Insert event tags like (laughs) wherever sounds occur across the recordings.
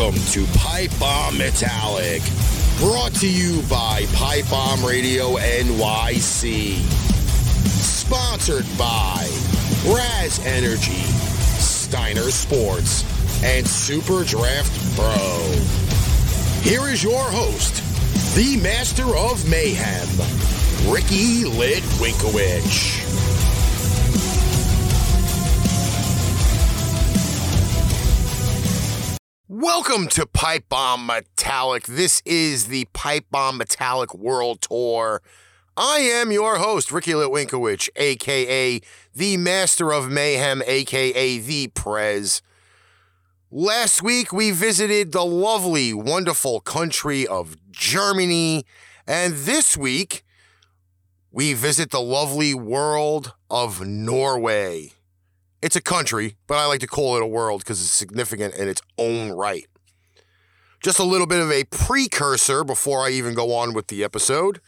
Welcome to Pipe Bomb Metallic, brought to you by Pipe Bomb Radio NYC. Sponsored by Raz Energy, Steiner Sports, and Super Draft Pro. Here is your host, the master of mayhem, Ricky Litwinkowicz. Welcome to Pipe Bomb Metallic. This is the Pipe Bomb Metallic World Tour. I am your host, Ricky Litwinkowicz, aka the Master of Mayhem, aka the Prez. Last week we visited the lovely, wonderful country of Germany, and this week we visit the lovely world of Norway. It's a country, but I like to call it a world because it's significant in its own right. Just a little bit of a precursor before I even go on with the episode.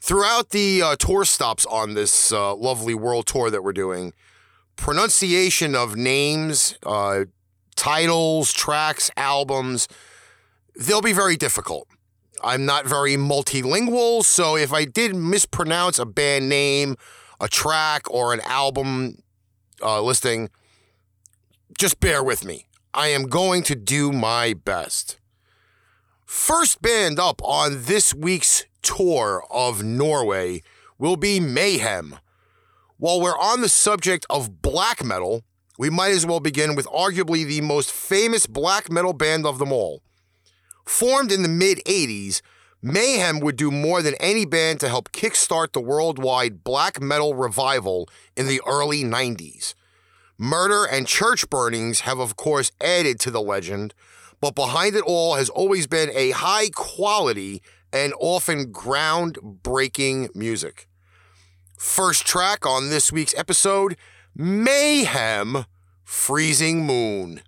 Throughout the uh, tour stops on this uh, lovely world tour that we're doing, pronunciation of names, uh, titles, tracks, albums, they'll be very difficult. I'm not very multilingual, so if I did mispronounce a band name, a track, or an album uh, listing, just bear with me. I am going to do my best. First band up on this week's tour of Norway will be Mayhem. While we're on the subject of black metal, we might as well begin with arguably the most famous black metal band of them all. Formed in the mid 80s, Mayhem would do more than any band to help kickstart the worldwide black metal revival in the early 90s. Murder and church burnings have, of course, added to the legend, but behind it all has always been a high quality and often groundbreaking music. First track on this week's episode Mayhem Freezing Moon.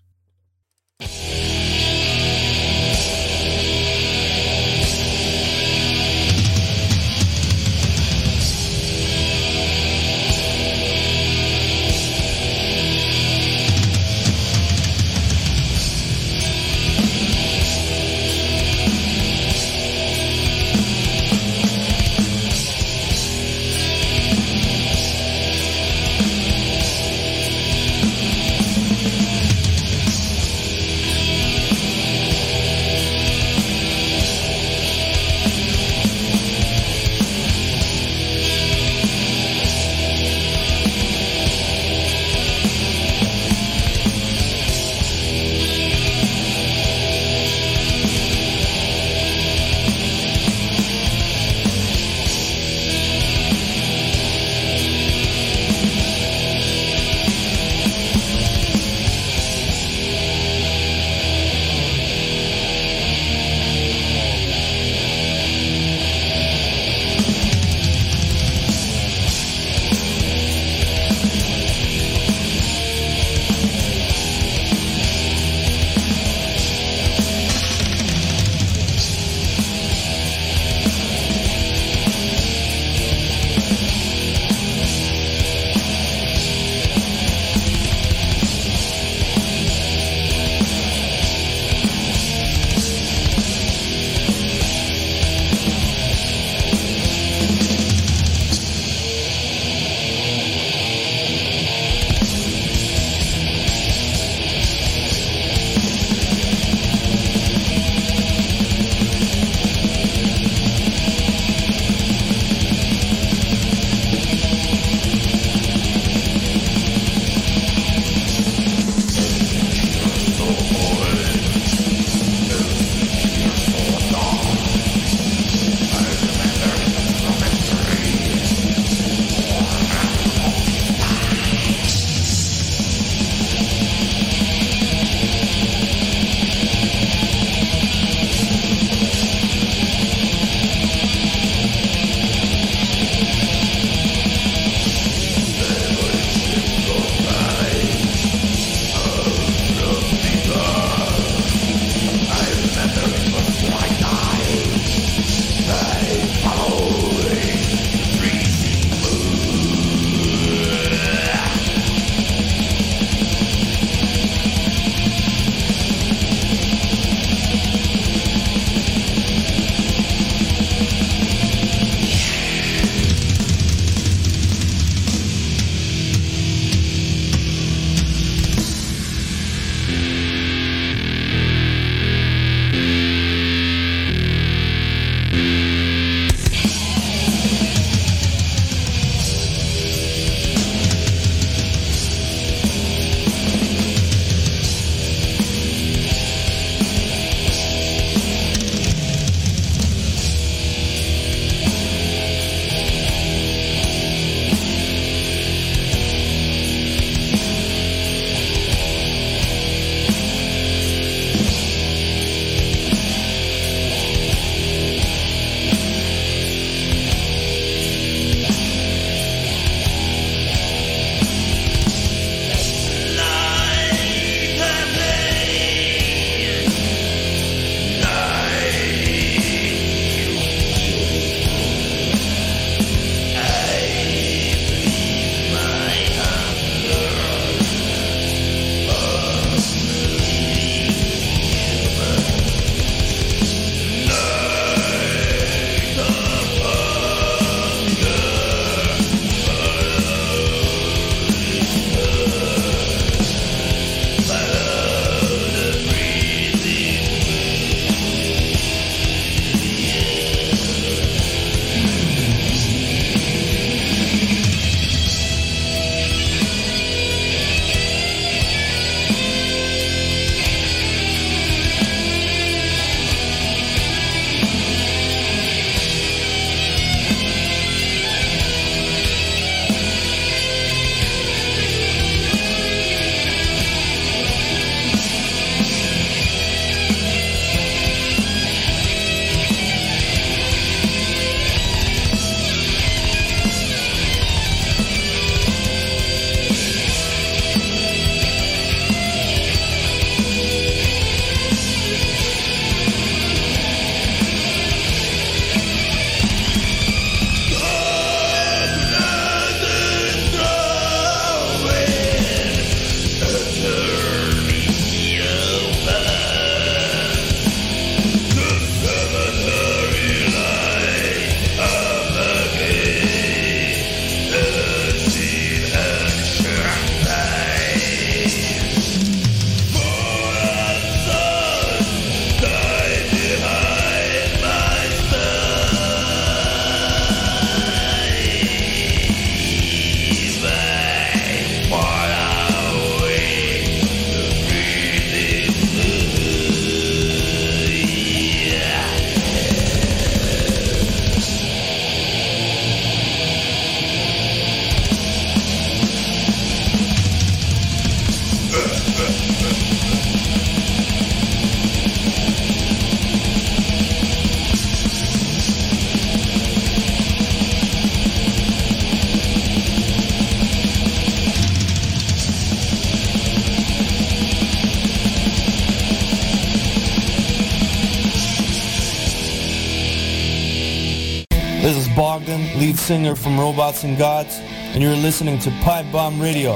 Singer from Robots and Gods, and you're listening to Pipe Bomb Radio.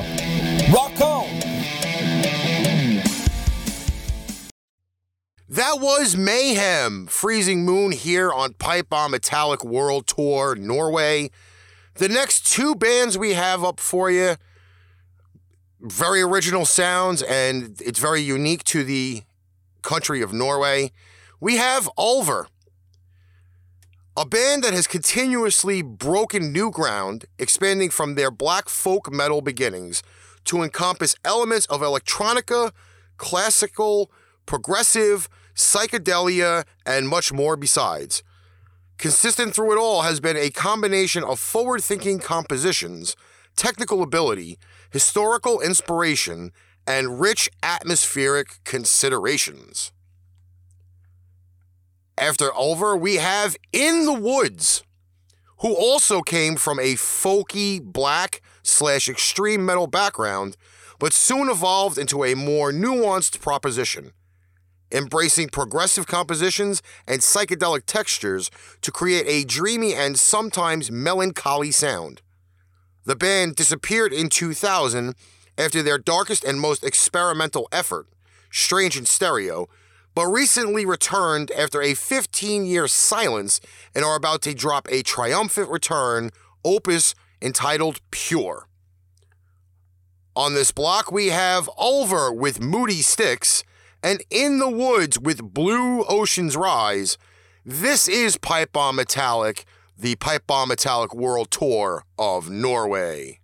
Rock on! That was Mayhem, Freezing Moon here on Pipe Bomb Metallic World Tour, Norway. The next two bands we have up for you, very original sounds, and it's very unique to the country of Norway. We have Ulver, a band that has continuously broken new ground, expanding from their black folk metal beginnings to encompass elements of electronica, classical, progressive, psychedelia, and much more besides. Consistent through it all has been a combination of forward thinking compositions, technical ability, historical inspiration, and rich atmospheric considerations. After Ulver, we have In the Woods, who also came from a folky black slash extreme metal background, but soon evolved into a more nuanced proposition embracing progressive compositions and psychedelic textures to create a dreamy and sometimes melancholy sound. The band disappeared in 2000 after their darkest and most experimental effort, Strange in Stereo, but recently returned after a 15 year silence and are about to drop a triumphant return opus entitled Pure. On this block, we have Ulver with Moody Sticks and In the Woods with Blue Ocean's Rise. This is Pipe Bomb Metallic, the Pipe Bomb Metallic World Tour of Norway.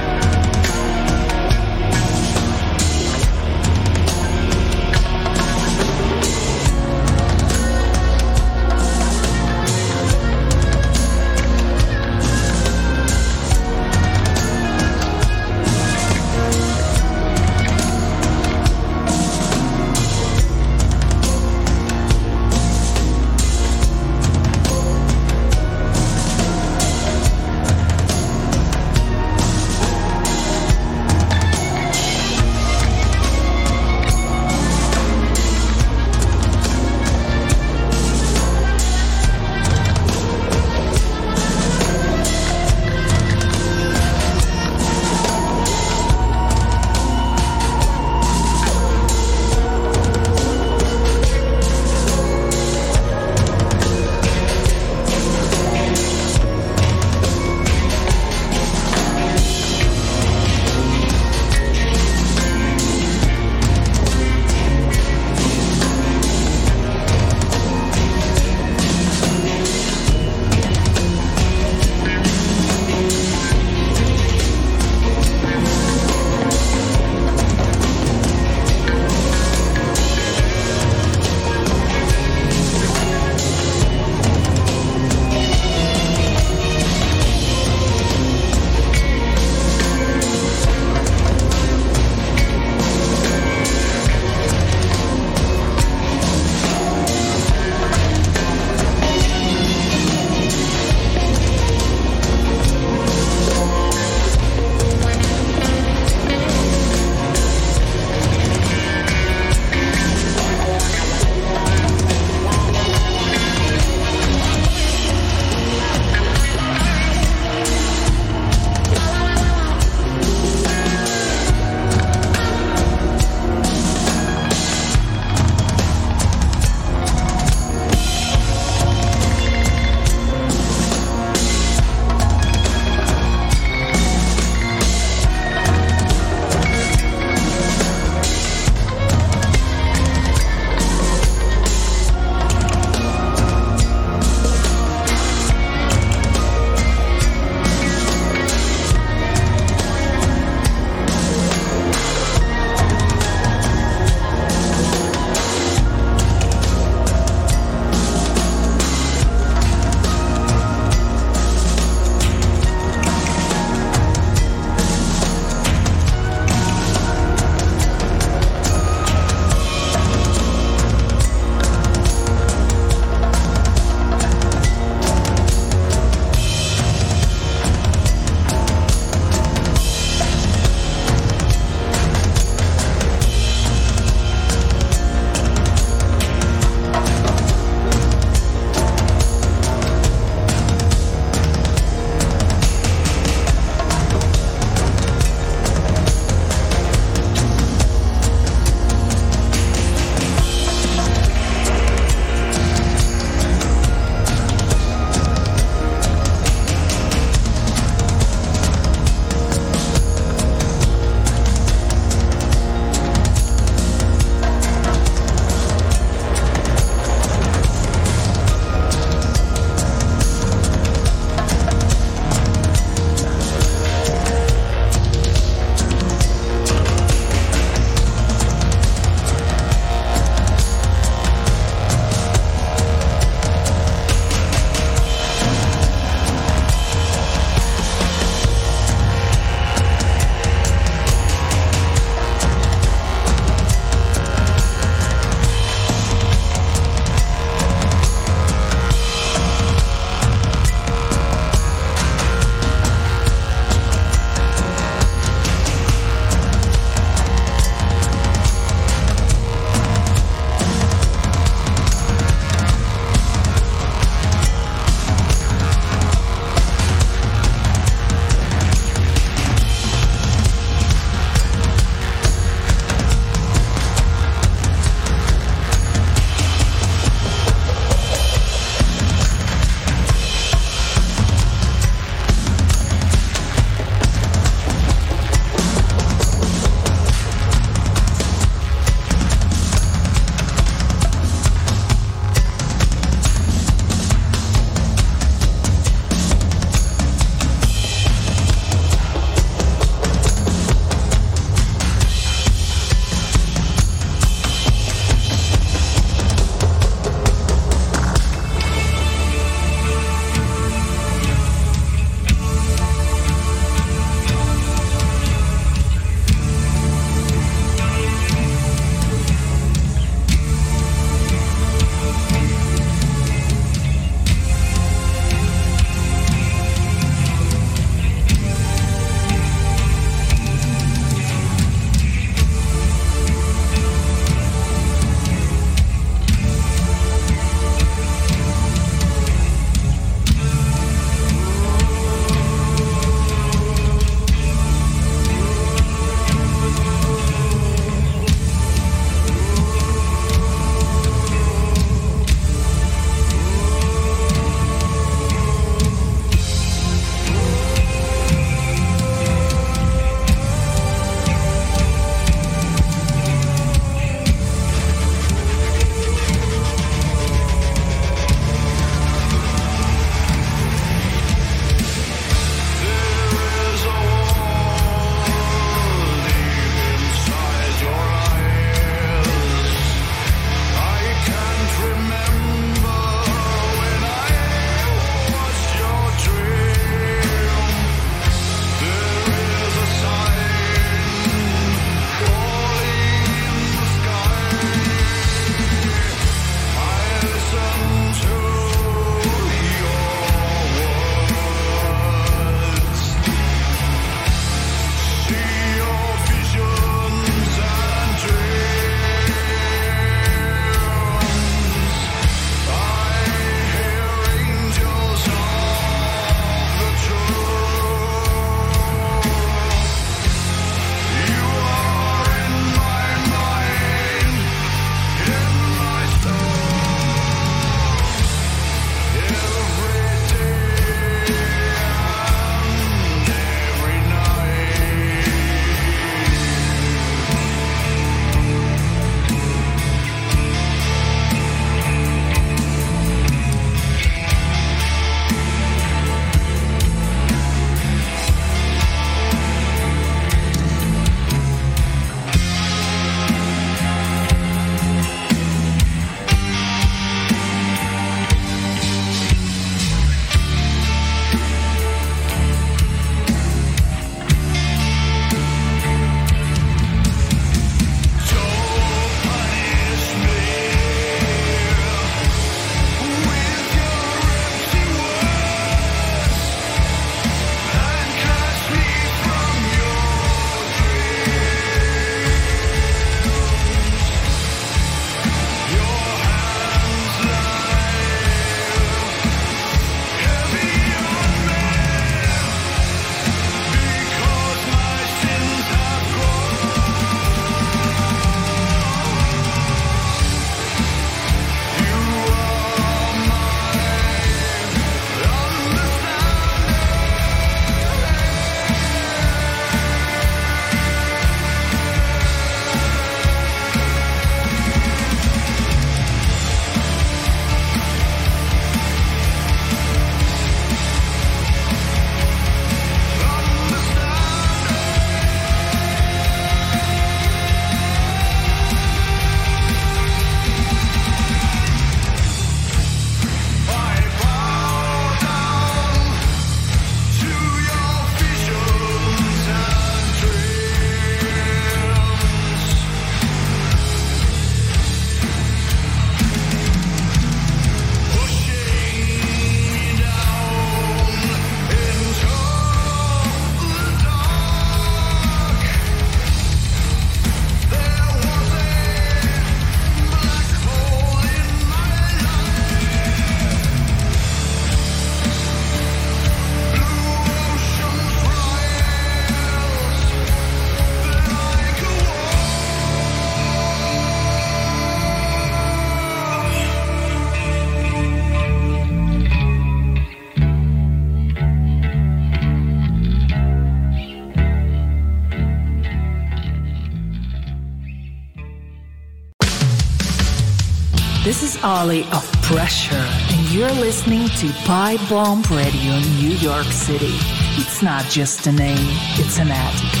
Ollie of Pressure, and you're listening to Pipe Bomb Radio New York City. It's not just a name, it's an attitude.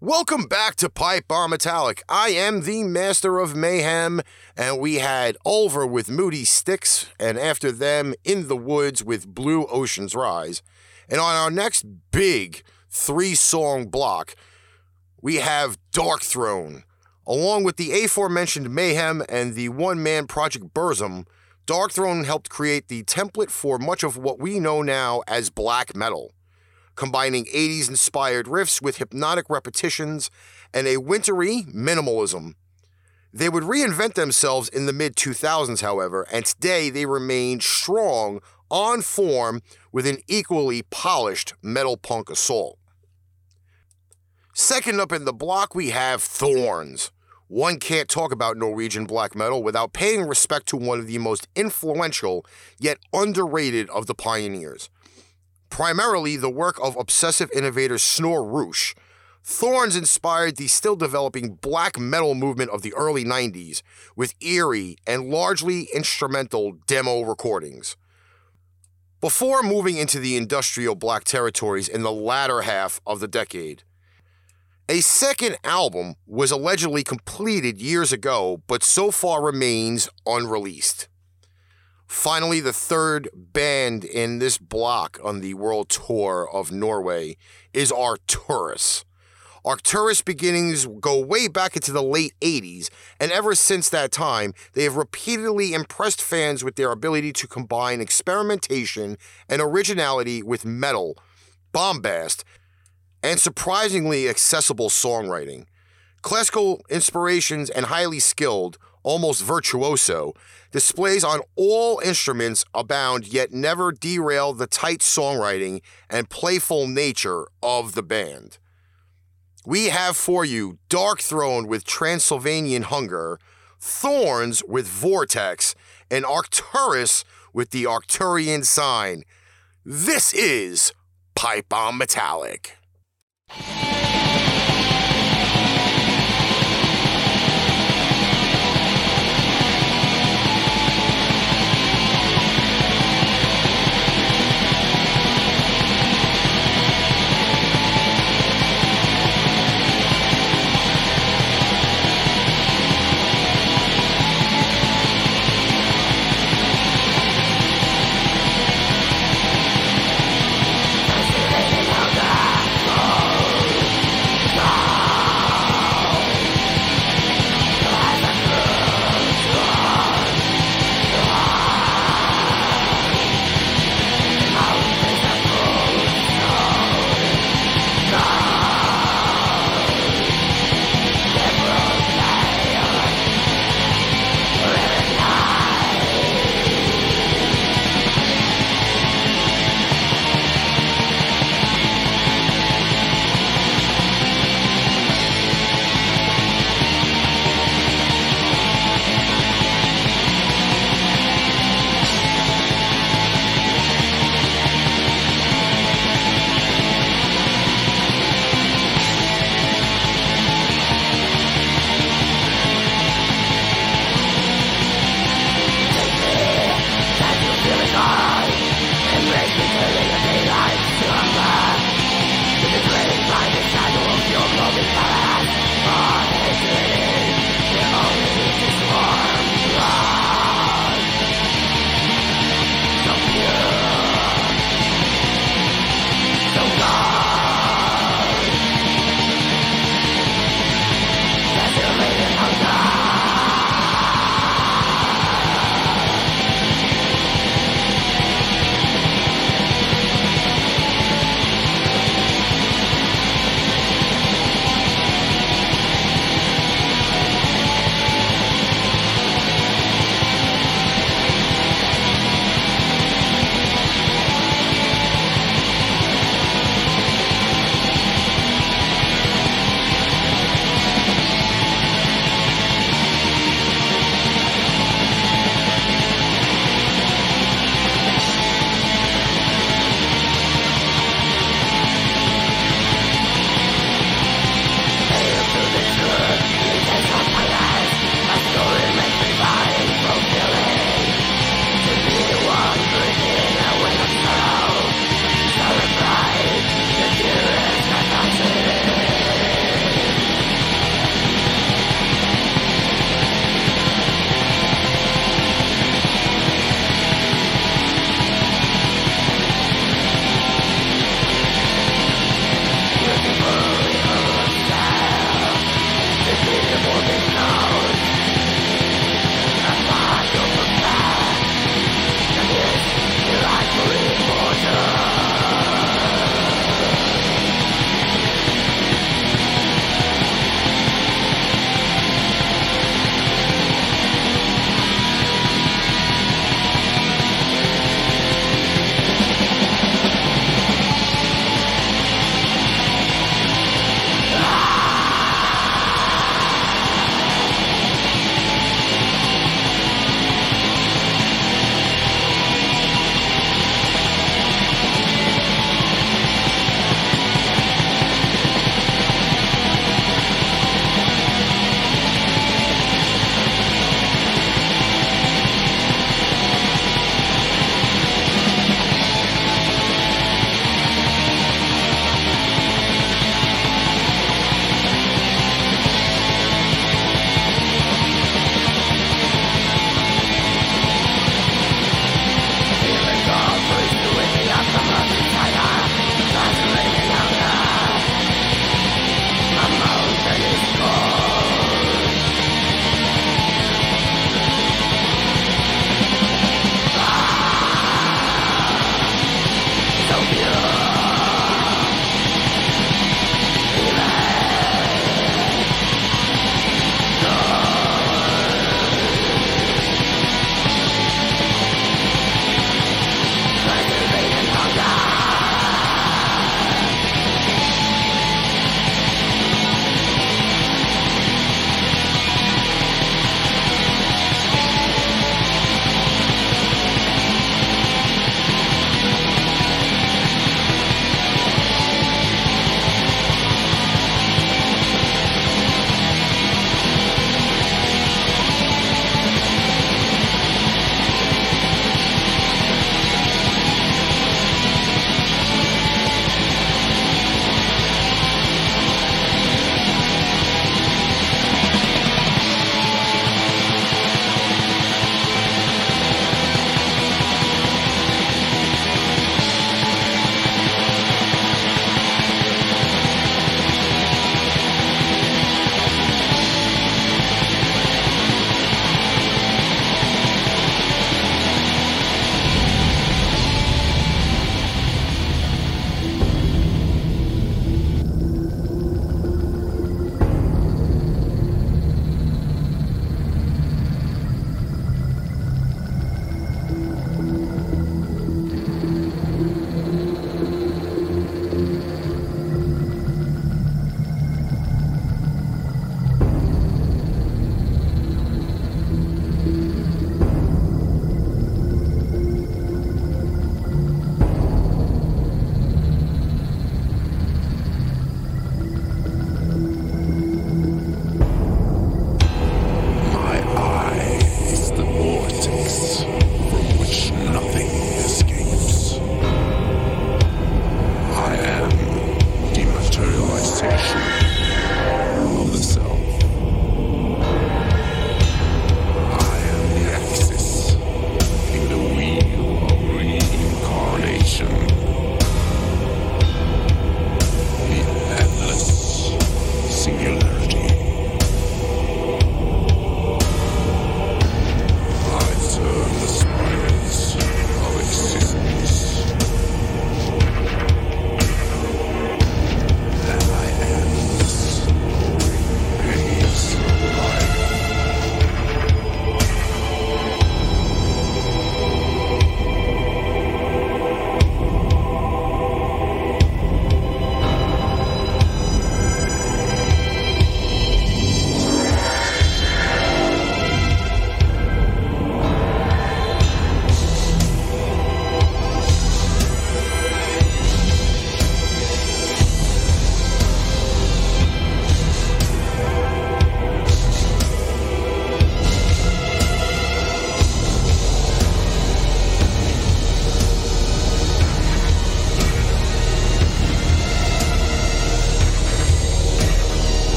Welcome back to Pipe Bomb Metallic. I am the Master of Mayhem, and we had Ulver with Moody Sticks, and after them, In the Woods with Blue Ocean's Rise. And on our next big three song block, we have Darkthrone. Along with the aforementioned Mayhem and the one man project Burzum, Darkthrone helped create the template for much of what we know now as black metal combining 80s inspired riffs with hypnotic repetitions and a wintry minimalism. They would reinvent themselves in the mid 2000s, however, and today they remain strong on form with an equally polished metal punk assault. Second up in the block, we have Thorns. One can't talk about Norwegian black metal without paying respect to one of the most influential yet underrated of the pioneers primarily the work of obsessive innovator Snorre Ruch. Thorns inspired the still developing black metal movement of the early 90s with eerie and largely instrumental demo recordings. Before moving into the industrial black territories in the latter half of the decade, a second album was allegedly completed years ago, but so far remains unreleased. Finally, the third band in this block on the world tour of Norway is Arcturus. Arcturus beginnings go way back into the late 80s, and ever since that time, they have repeatedly impressed fans with their ability to combine experimentation and originality with metal, bombast, and surprisingly accessible songwriting. Classical inspirations and highly skilled, almost virtuoso, displays on all instruments abound, yet never derail the tight songwriting and playful nature of the band. We have for you Darkthrone with Transylvanian Hunger, Thorns with Vortex, and Arcturus with the Arcturian sign. This is Pipe Bomb Metallic. Yeah. (laughs)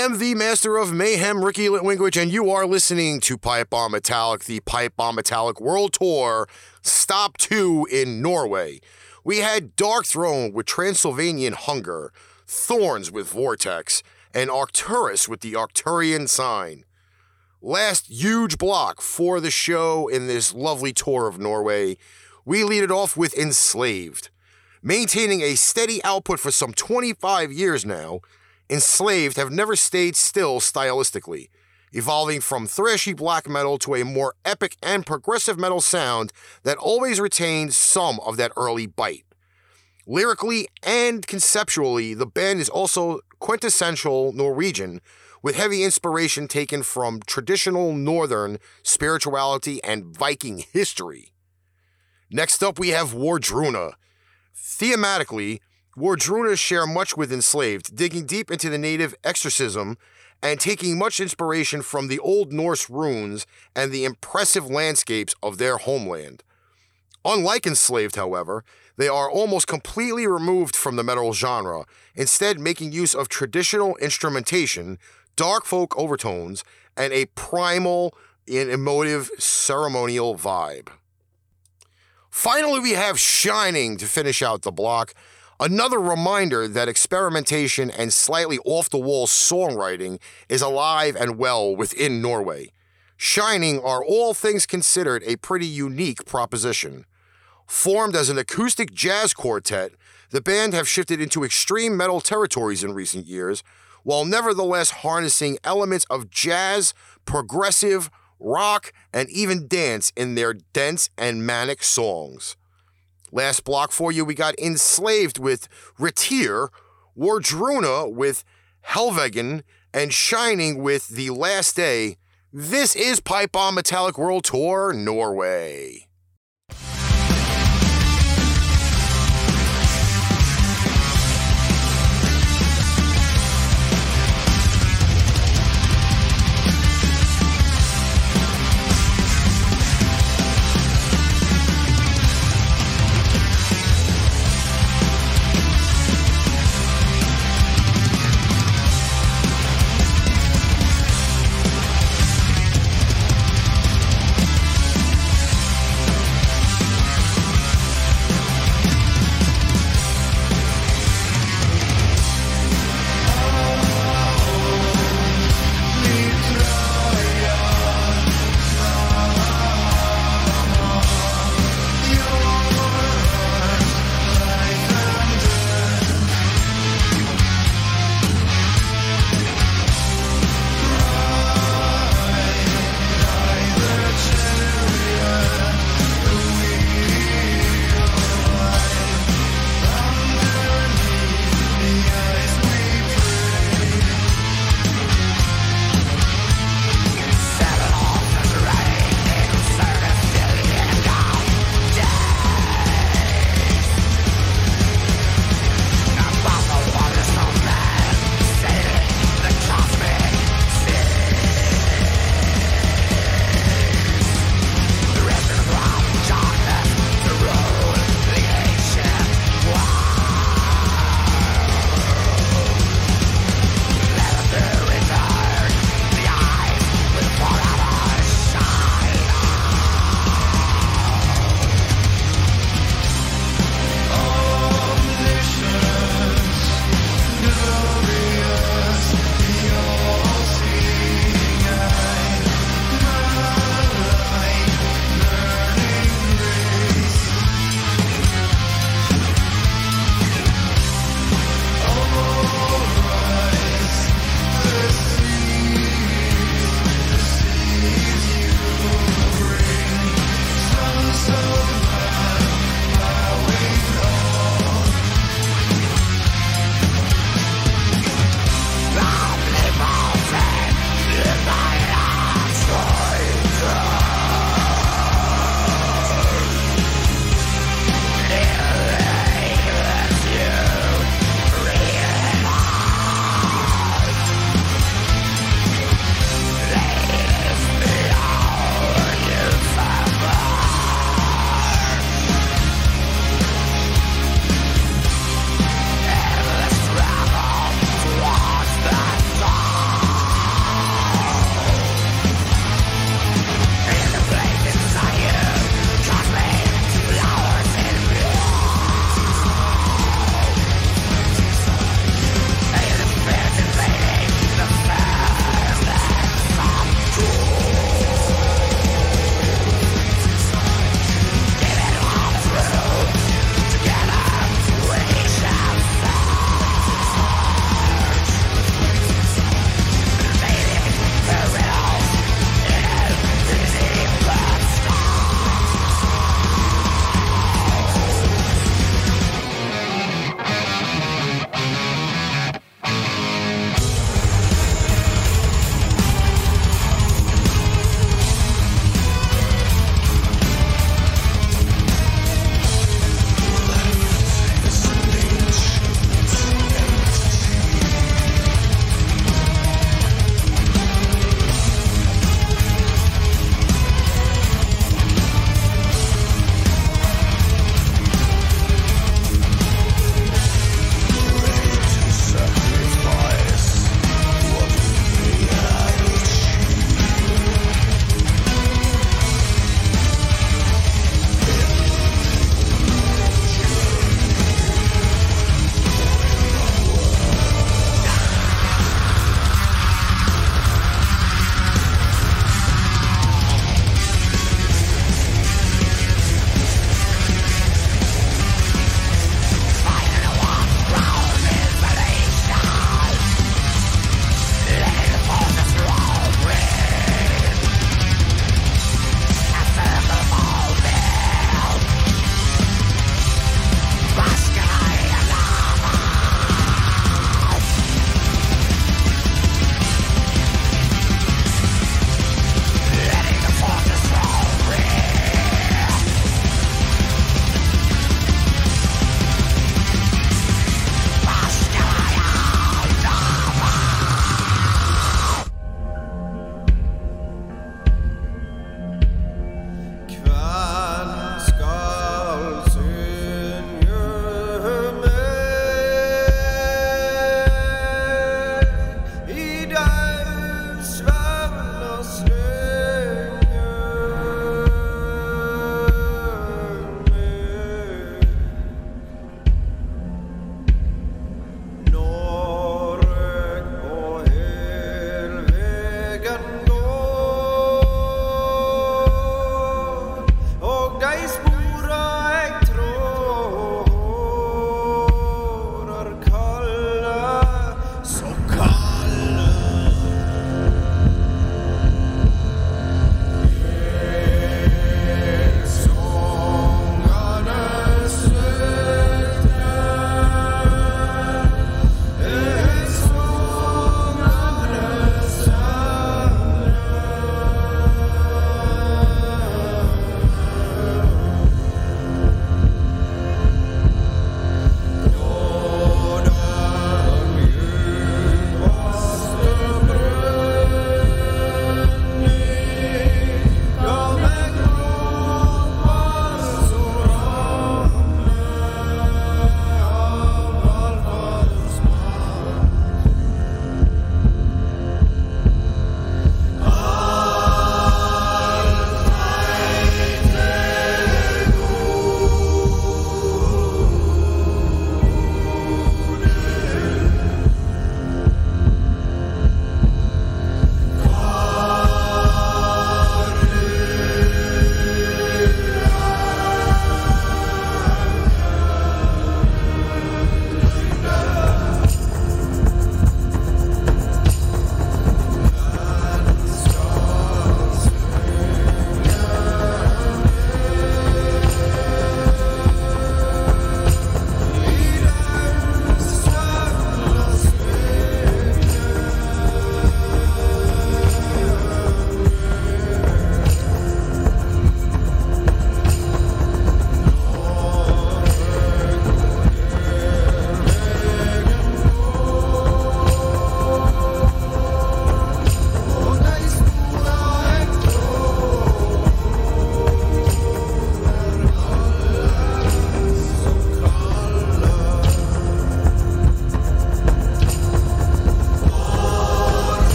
am the master of mayhem, Ricky Litwinkwich, and you are listening to Pipebomb Metallic, the Pipebomb Metallic World Tour, Stop 2 in Norway. We had Darkthrone with Transylvanian Hunger, Thorns with Vortex, and Arcturus with the Arcturian Sign. Last huge block for the show in this lovely tour of Norway, we lead it off with Enslaved. Maintaining a steady output for some 25 years now, Enslaved have never stayed still stylistically, evolving from thrashy black metal to a more epic and progressive metal sound that always retained some of that early bite. Lyrically and conceptually, the band is also quintessential Norwegian, with heavy inspiration taken from traditional Northern spirituality and Viking history. Next up, we have Wardruna. Thematically, Wardruna share much with Enslaved, digging deep into the native exorcism and taking much inspiration from the Old Norse runes and the impressive landscapes of their homeland. Unlike Enslaved, however, they are almost completely removed from the metal genre, instead, making use of traditional instrumentation, dark folk overtones, and a primal and emotive ceremonial vibe. Finally, we have Shining to finish out the block. Another reminder that experimentation and slightly off the wall songwriting is alive and well within Norway. Shining are all things considered a pretty unique proposition. Formed as an acoustic jazz quartet, the band have shifted into extreme metal territories in recent years, while nevertheless harnessing elements of jazz, progressive, rock, and even dance in their dense and manic songs. Last block for you, we got Enslaved with Riitiir, Wardruna with Helvegen, and Shining with The Last Day. This is Pipebomb Metallic World Tour Norway.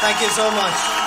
Thank you so much.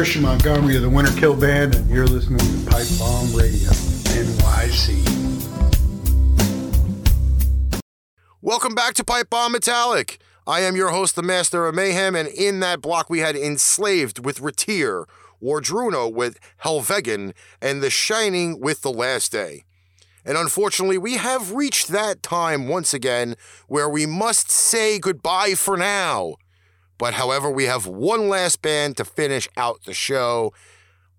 Christian Montgomery of the Winter Kill Band, and you're listening to Pipe Bomb Radio, NYC. Welcome back to Pipebomb Metallic. I am your host, the Master of Mayhem, and in that block we had Enslaved with Riitiir, Wardruna with Helvegen, and The Shining with The Last Day. And unfortunately, we have reached that time once again where we must say goodbye for now. But however, we have one last band to finish out the show.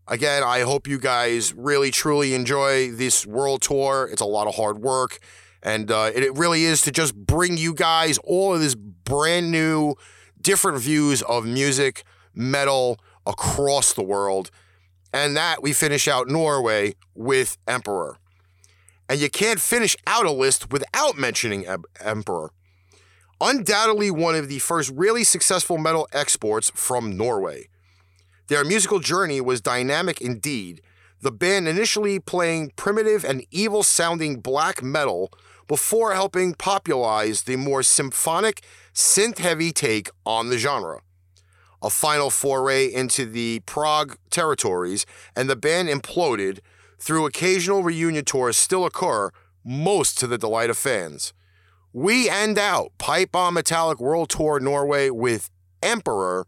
Again, I hope you guys really truly enjoy this world tour. It's a lot of hard work. And uh, it really is to just bring you guys all of this brand new, different views of music, metal across the world. And that we finish out Norway with Emperor. And you can't finish out a list without mentioning em- Emperor. Undoubtedly one of the first really successful metal exports from Norway. Their musical journey was dynamic indeed, the band initially playing primitive and evil sounding black metal before helping popularize the more symphonic, synth heavy take on the genre. A final foray into the prog territories, and the band imploded through occasional reunion tours still occur, most to the delight of fans. We end out Pipebomb Metallic World Tour Norway with Emperor.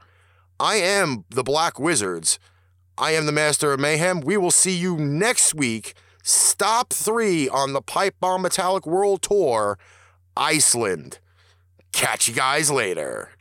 I am the Black Wizards. I am the Master of Mayhem. We will see you next week. Stop three on the Pipebomb Metallic World Tour, Iceland. Catch you guys later.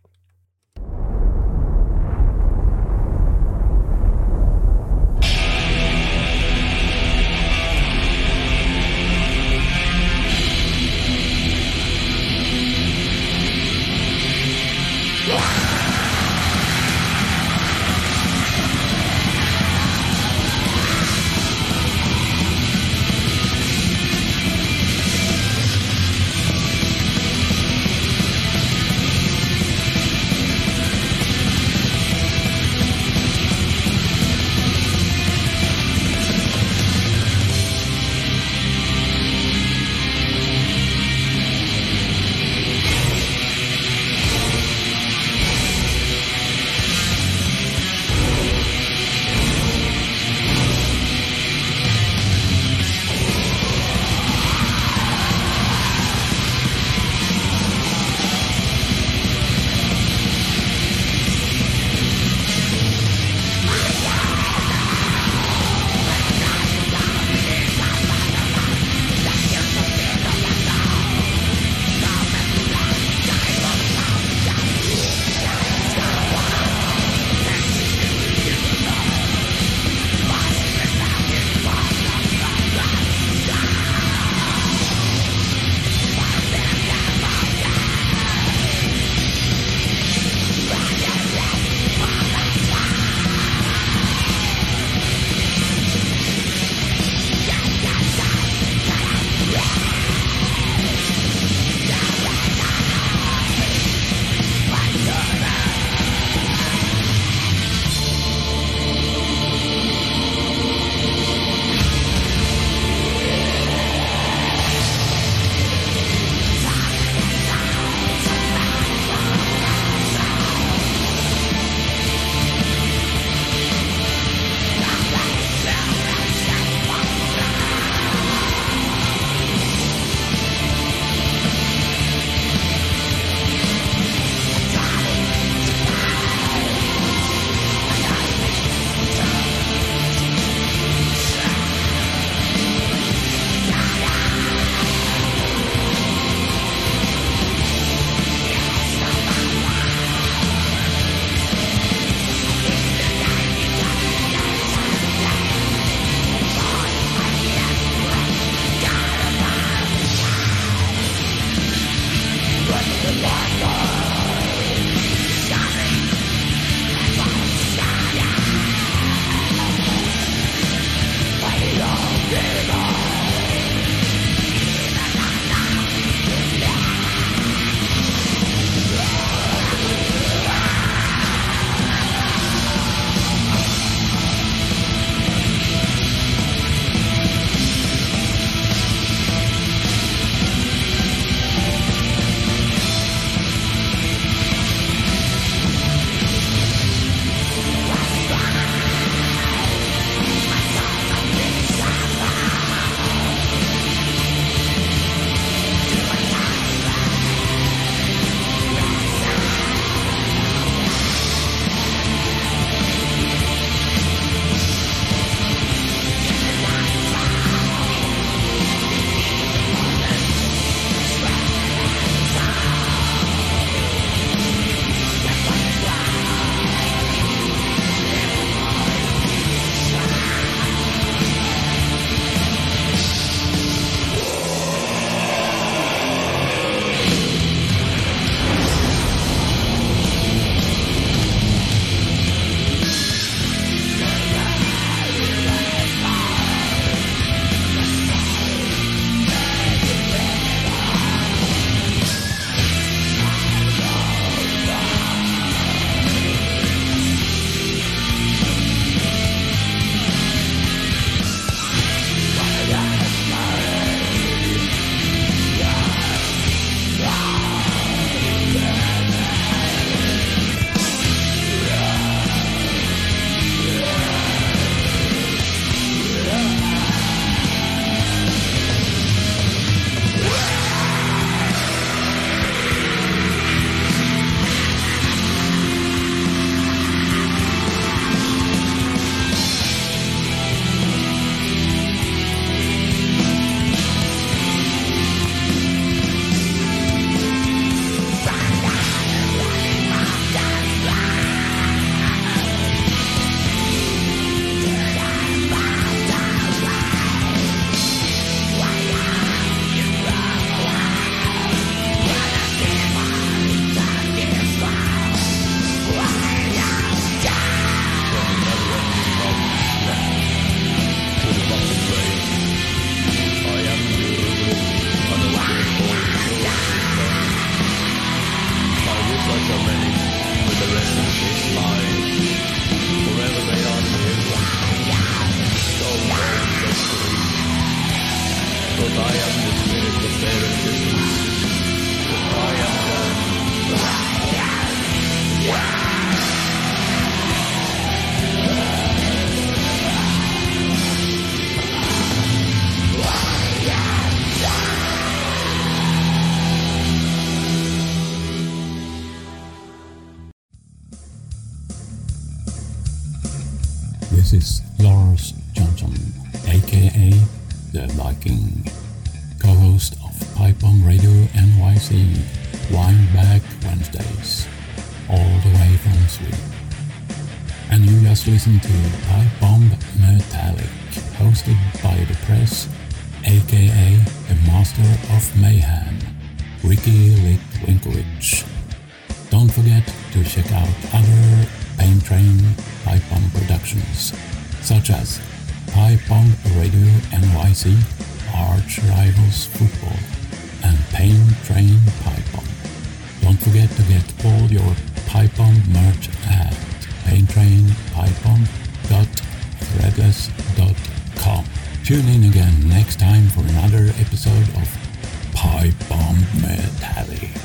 Listened to Pipebomb Metallic, hosted by the press, aka the Master of Mayhem, Ricky Litwinkovich. Don't forget to check out other Pain Train Pipe Bomb productions, such as Pipe Bomb Radio NYC, Arch Rivals Football, and Pain Train Pipe Bomb. Don't forget to get all your Pipe Bomb merch at paintrainpipebomb.threadless.com. Tune in again next time for another episode of Pipe Bomb Metallic.